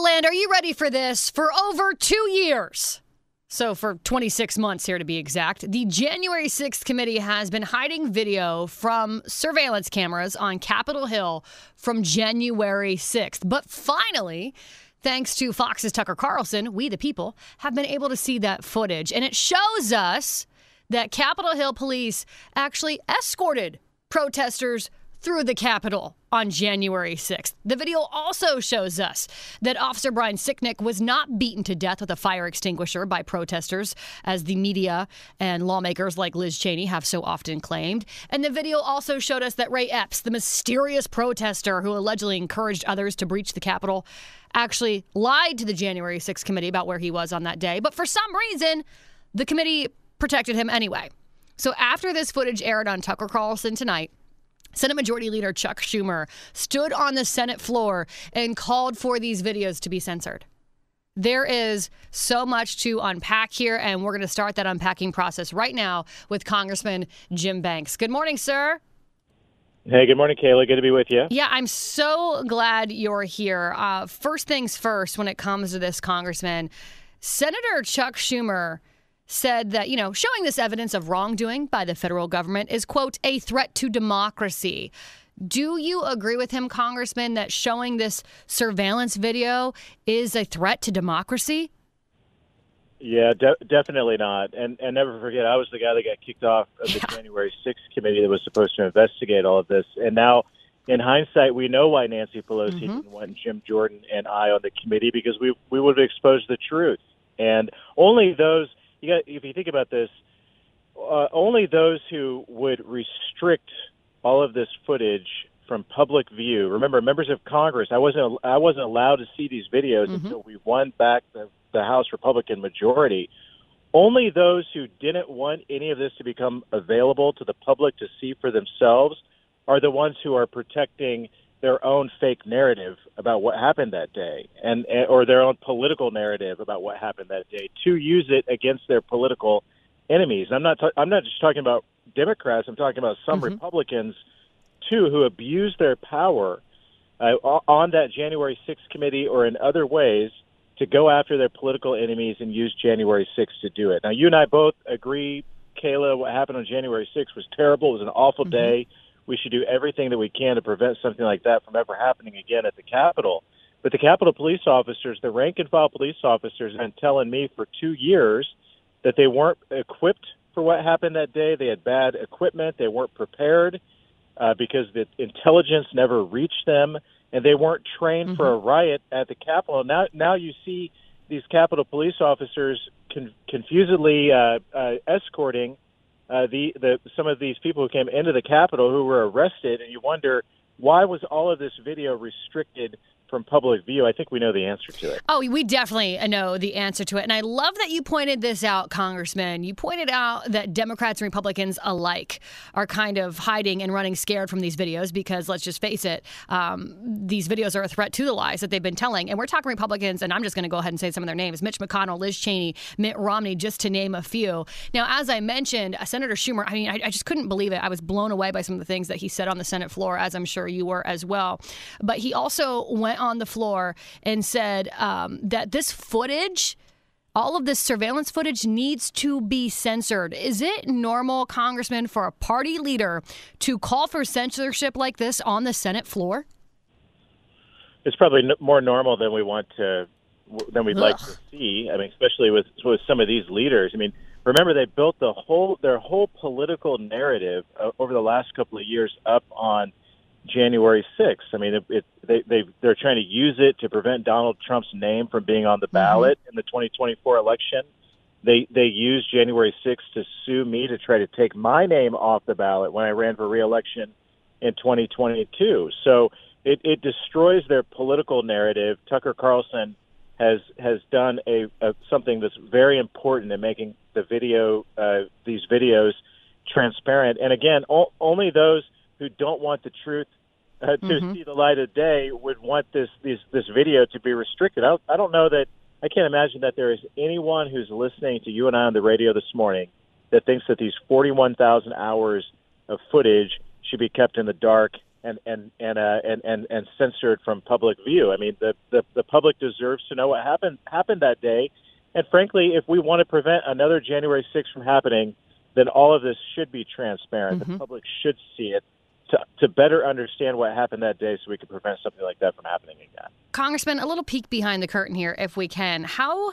Land, are you ready for this? For over two years. So, for 26 months here to be exact, the January 6th committee has been hiding video from surveillance cameras on Capitol Hill from January 6th. But finally, thanks to Fox's Tucker Carlson, we the people have been able to see that footage. And it shows us that Capitol Hill police actually escorted protesters through the Capitol on January 6th. The video also shows us that Officer Brian Sicknick was not beaten to death with a fire extinguisher by protesters, as the media and lawmakers like Liz Cheney have so often claimed. And the video also showed us that Ray Epps, the mysterious protester who allegedly encouraged others to breach the Capitol, actually lied to the January 6th committee about where he was on that day. But for some reason, the committee protected him anyway. So after this footage aired on Tucker Carlson tonight, Senate Majority Leader Chuck Schumer stood on the Senate floor and called for these videos to be censored. There is so much to unpack here, and we're going to start that unpacking process right now with Congressman Jim Banks. Good morning, sir. Hey, good morning, Kayla. Good to be with you. Yeah, I'm so glad you're here. Uh, first things first, when it comes to this, Congressman, Senator Chuck Schumer said that, you know, showing this evidence of wrongdoing by the federal government is, quote, a threat to democracy. Do you agree with him, Congressman, that showing this surveillance video is a threat to democracy? Yeah, de- definitely not. And and never forget, I was the guy that got kicked off of the yeah. January 6th committee that was supposed to investigate all of this. And now, in hindsight, we know why Nancy Pelosi mm-hmm. didn't want Jim Jordan and I on the committee because we we would have exposed the truth. And only those you got if you think about this, uh, only those who would restrict all of this footage from public view. Remember, members of Congress, I wasn't I wasn't allowed to see these videos mm-hmm. until we won back the, the House Republican majority. Only those who didn't want any of this to become available to the public to see for themselves are the ones who are protecting their own fake narrative about what happened that day and or their own political narrative about what happened that day to use it against their political enemies. I'm not I'm not just talking about Democrats, I'm talking about some mm-hmm. Republicans too who abuse their power uh, on that January 6th committee or in other ways to go after their political enemies and use January 6th to do it. Now you and I both agree Kayla what happened on January 6th was terrible. It was an awful mm-hmm. day we should do everything that we can to prevent something like that from ever happening again at the Capitol. But the Capitol police officers, the rank and file police officers, have been telling me for two years that they weren't equipped for what happened that day. They had bad equipment. They weren't prepared uh, because the intelligence never reached them, and they weren't trained mm-hmm. for a riot at the Capitol. Now, now you see these Capitol police officers con- confusedly uh, uh, escorting uh, the, the some of these people who came into the Capitol who were arrested, and you wonder why was all of this video restricted from public view, I think we know the answer to it. Oh, we definitely know the answer to it. And I love that you pointed this out, Congressman. You pointed out that Democrats and Republicans alike are kind of hiding and running scared from these videos because, let's just face it, um, these videos are a threat to the lies that they've been telling. And we're talking Republicans, and I'm just going to go ahead and say some of their names Mitch McConnell, Liz Cheney, Mitt Romney, just to name a few. Now, as I mentioned, uh, Senator Schumer, I mean, I, I just couldn't believe it. I was blown away by some of the things that he said on the Senate floor, as I'm sure you were as well. But he also went on the floor and said um, that this footage all of this surveillance footage needs to be censored. Is it normal, Congressman, for a party leader to call for censorship like this on the Senate floor? It's probably more normal than we want to, than we'd Ugh. like to see. I mean, especially with with some of these leaders. I mean, remember they built the whole their whole political narrative uh, over the last couple of years up on January 6th. I mean, it, it, they they they're trying to use it to prevent Donald Trump's name from being on the mm-hmm. ballot mm-hmm. in the 2024 election. They they used January 6th to sue me to try to take my name off the ballot when I ran for reelection in 2022. So it, it destroys their political narrative. Tucker Carlson has has done a, a something that's very important in making the video uh, these videos transparent. And again, o- only those who don't want the truth uh, to mm-hmm. see the light of day would want this this this video to be restricted. I, I don't know that I can't imagine that there is anyone who's listening to you and I on the radio this morning that thinks that these 41,000 hours of footage should be kept in the dark and and and uh, and, and and censored from public view. I mean, the, the the public deserves to know what happened happened that day. And frankly, if we want to prevent another January 6th from happening, then all of this should be transparent. Mm-hmm. The public should see it to, to better understand what happened that day so we can prevent something like that from happening again. Congressman, a little peek behind the curtain here, if we can. How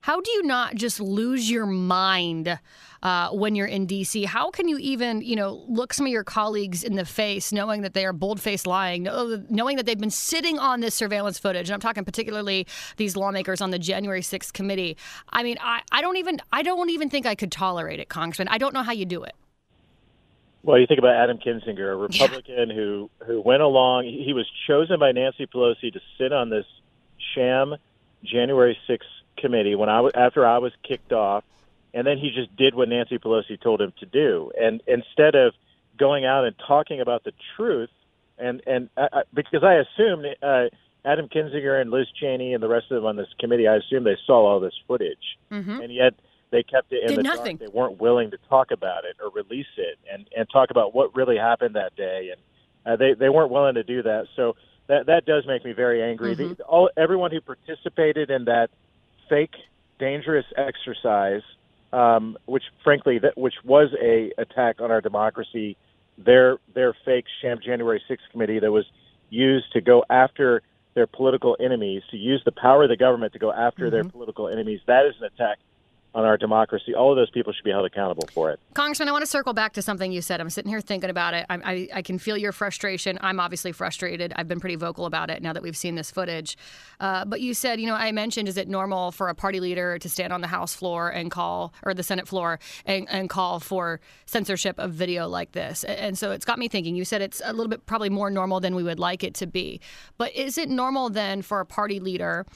how do you not just lose your mind uh, when you're in DC? How can you even, you know, look some of your colleagues in the face, knowing that they are bold-faced lying, knowing that they've been sitting on this surveillance footage? And I'm talking particularly these lawmakers on the January 6th committee. I mean, I, I don't even I don't even think I could tolerate it, Congressman. I don't know how you do it. Well, you think about Adam Kinzinger, a Republican yeah. who who went along. He was chosen by Nancy Pelosi to sit on this sham January 6th committee when I was, after I was kicked off, and then he just did what Nancy Pelosi told him to do. And instead of going out and talking about the truth, and and I, because I assumed uh, Adam Kinzinger and Liz Cheney and the rest of them on this committee, I assumed they saw all this footage, mm-hmm. and yet they kept it in did the nothing. dark. They weren't willing to talk about it or release it and and talk about what really happened that day, and uh, they they weren't willing to do that. So that that does make me very angry. Mm-hmm. The, all everyone who participated in that fake, dangerous exercise, um, which frankly, that which was a attack on our democracy. Their their fake sham January 6th committee that was used to go after their political enemies, to use the power of the government to go after mm-hmm. their political enemies. That is an attack on our democracy. All of those people should be held accountable for it. Congressman, I want to circle back to something you said. I'm sitting here thinking about it. I, I, I can feel your frustration. I'm obviously frustrated. I've been pretty vocal about it now that we've seen this footage. Uh, but you said, you know, I mentioned, is it normal for a party leader to stand on the House floor and call, or the Senate floor, and, and call for censorship of video like this? And so it's got me thinking. You said it's a little bit probably more normal than we would like it to be. But is it normal then for a party leader?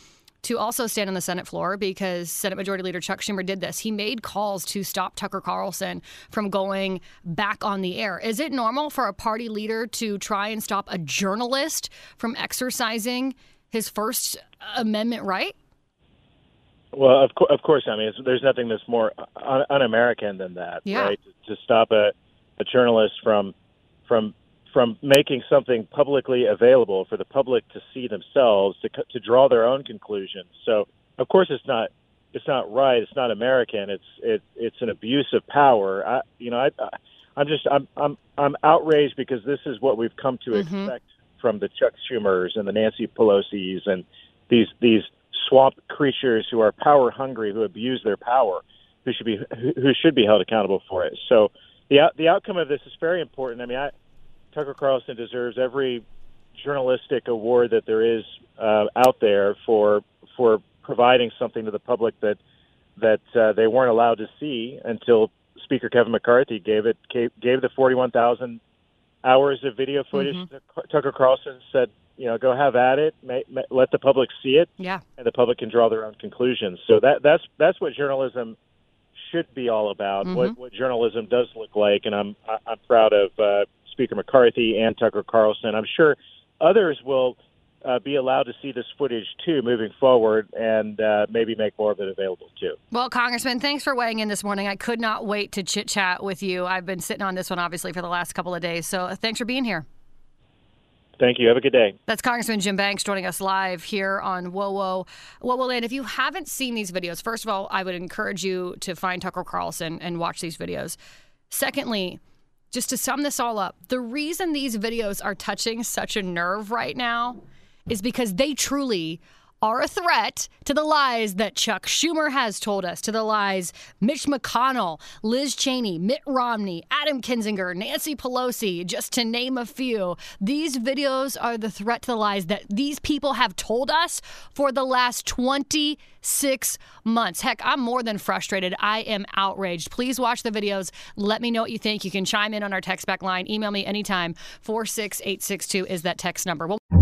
To also stand on the Senate floor because Senate Majority Leader Chuck Schumer did this. He made calls to stop Tucker Carlson from going back on the air. Is it normal for a party leader to try and stop a journalist from exercising his First Amendment right? Well, of, co- of course. I mean, there's nothing that's more un- un-American than that, yeah. right? To, to stop a, a journalist from from from making something publicly available for the public to see themselves to to draw their own conclusions. So of course it's not it's not right. It's not American. It's it it's an abuse of power. I you know I, I I'm just I'm I'm I'm outraged because this is what we've come to mm-hmm. expect from the Chuck Schumers and the Nancy Pelosi's and these these swamp creatures who are power hungry who abuse their power who should be who should be held accountable for it. So the the outcome of this is very important. I mean I Tucker Carlson deserves every journalistic award that there is uh, out there for for providing something to the public that that uh, they weren't allowed to see until Speaker Kevin McCarthy gave it gave, gave the 41,000 hours of video footage. Mm-hmm. Tucker Carlson said, you know, go have at it, may, may, let the public see it, yeah, and the public can draw their own conclusions. So that that's that's what journalism should be all about. Mm-hmm. What what journalism does look like, and I'm I'm proud of. Uh, Speaker McCarthy and Tucker Carlson. I'm sure others will uh, be allowed to see this footage too moving forward and uh, maybe make more of it available too. Well, Congressman, thanks for weighing in this morning. I could not wait to chit chat with you. I've been sitting on this one obviously for the last couple of days. So thanks for being here. Thank you. Have a good day. That's Congressman Jim Banks joining us live here on Whoa Whoa Whoa Whoa Land. If you haven't seen these videos, first of all, I would encourage you to find Tucker Carlson and watch these videos. Secondly, just to sum this all up, the reason these videos are touching such a nerve right now is because they truly are a threat to the lies that Chuck Schumer has told us, to the lies Mitch McConnell, Liz Cheney, Mitt Romney, Adam Kinzinger, Nancy Pelosi, just to name a few. These videos are the threat to the lies that these people have told us for the last 26 months. Heck, I'm more than frustrated. I am outraged. Please watch the videos. Let me know what you think. You can chime in on our text back line. Email me anytime. 46862 is that text number. We'll-